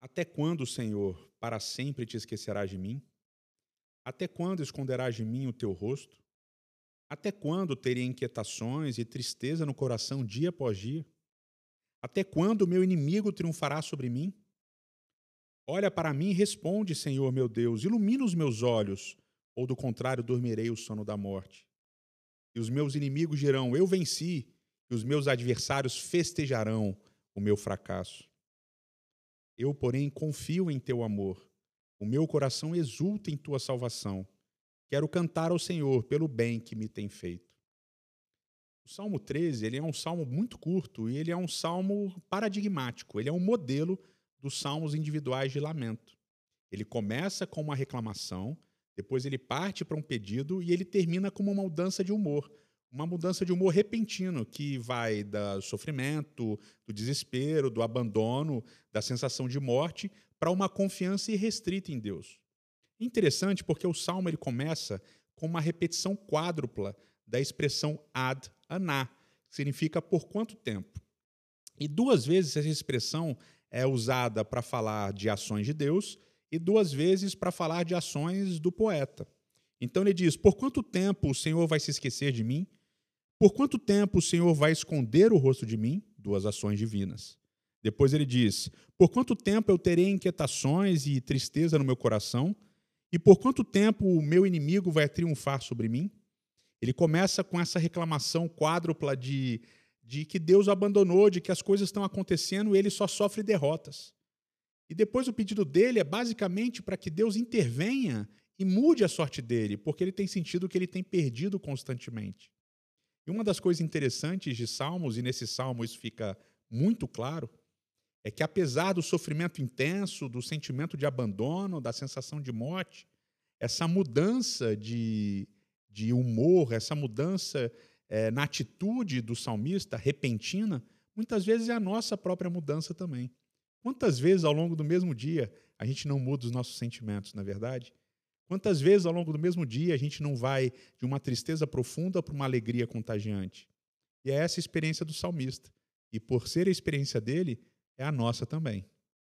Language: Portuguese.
Até quando, Senhor, para sempre te esquecerás de mim? Até quando esconderás de mim o teu rosto? Até quando terei inquietações e tristeza no coração dia após dia? Até quando o meu inimigo triunfará sobre mim? Olha para mim e responde, Senhor meu Deus, ilumina os meus olhos, ou do contrário dormirei o sono da morte. E os meus inimigos dirão: Eu venci, e os meus adversários festejarão o meu fracasso. Eu, porém, confio em teu amor. O meu coração exulta em tua salvação. Quero cantar ao Senhor pelo bem que me tem feito. O Salmo 13 ele é um salmo muito curto e ele é um salmo paradigmático. Ele é um modelo dos salmos individuais de lamento. Ele começa com uma reclamação, depois ele parte para um pedido e ele termina com uma mudança de humor uma mudança de humor repentino que vai do sofrimento, do desespero, do abandono, da sensação de morte para uma confiança irrestrita em Deus. Interessante porque o salmo ele começa com uma repetição quádrupla da expressão ad aná, que significa por quanto tempo. E duas vezes essa expressão é usada para falar de ações de Deus e duas vezes para falar de ações do poeta. Então ele diz: Por quanto tempo o Senhor vai se esquecer de mim? Por quanto tempo o Senhor vai esconder o rosto de mim? Duas ações divinas. Depois ele diz: Por quanto tempo eu terei inquietações e tristeza no meu coração? E por quanto tempo o meu inimigo vai triunfar sobre mim? Ele começa com essa reclamação quádrupla de, de que Deus o abandonou, de que as coisas estão acontecendo e ele só sofre derrotas. E depois o pedido dele é basicamente para que Deus intervenha e mude a sorte dele, porque ele tem sentido que ele tem perdido constantemente. E uma das coisas interessantes de Salmos, e nesse salmo isso fica muito claro, é que apesar do sofrimento intenso, do sentimento de abandono, da sensação de morte, essa mudança de, de humor, essa mudança é, na atitude do salmista, repentina, muitas vezes é a nossa própria mudança também. Quantas vezes ao longo do mesmo dia a gente não muda os nossos sentimentos, na é verdade? Quantas vezes ao longo do mesmo dia a gente não vai de uma tristeza profunda para uma alegria contagiante? E é essa a experiência do salmista. E por ser a experiência dele, é a nossa também.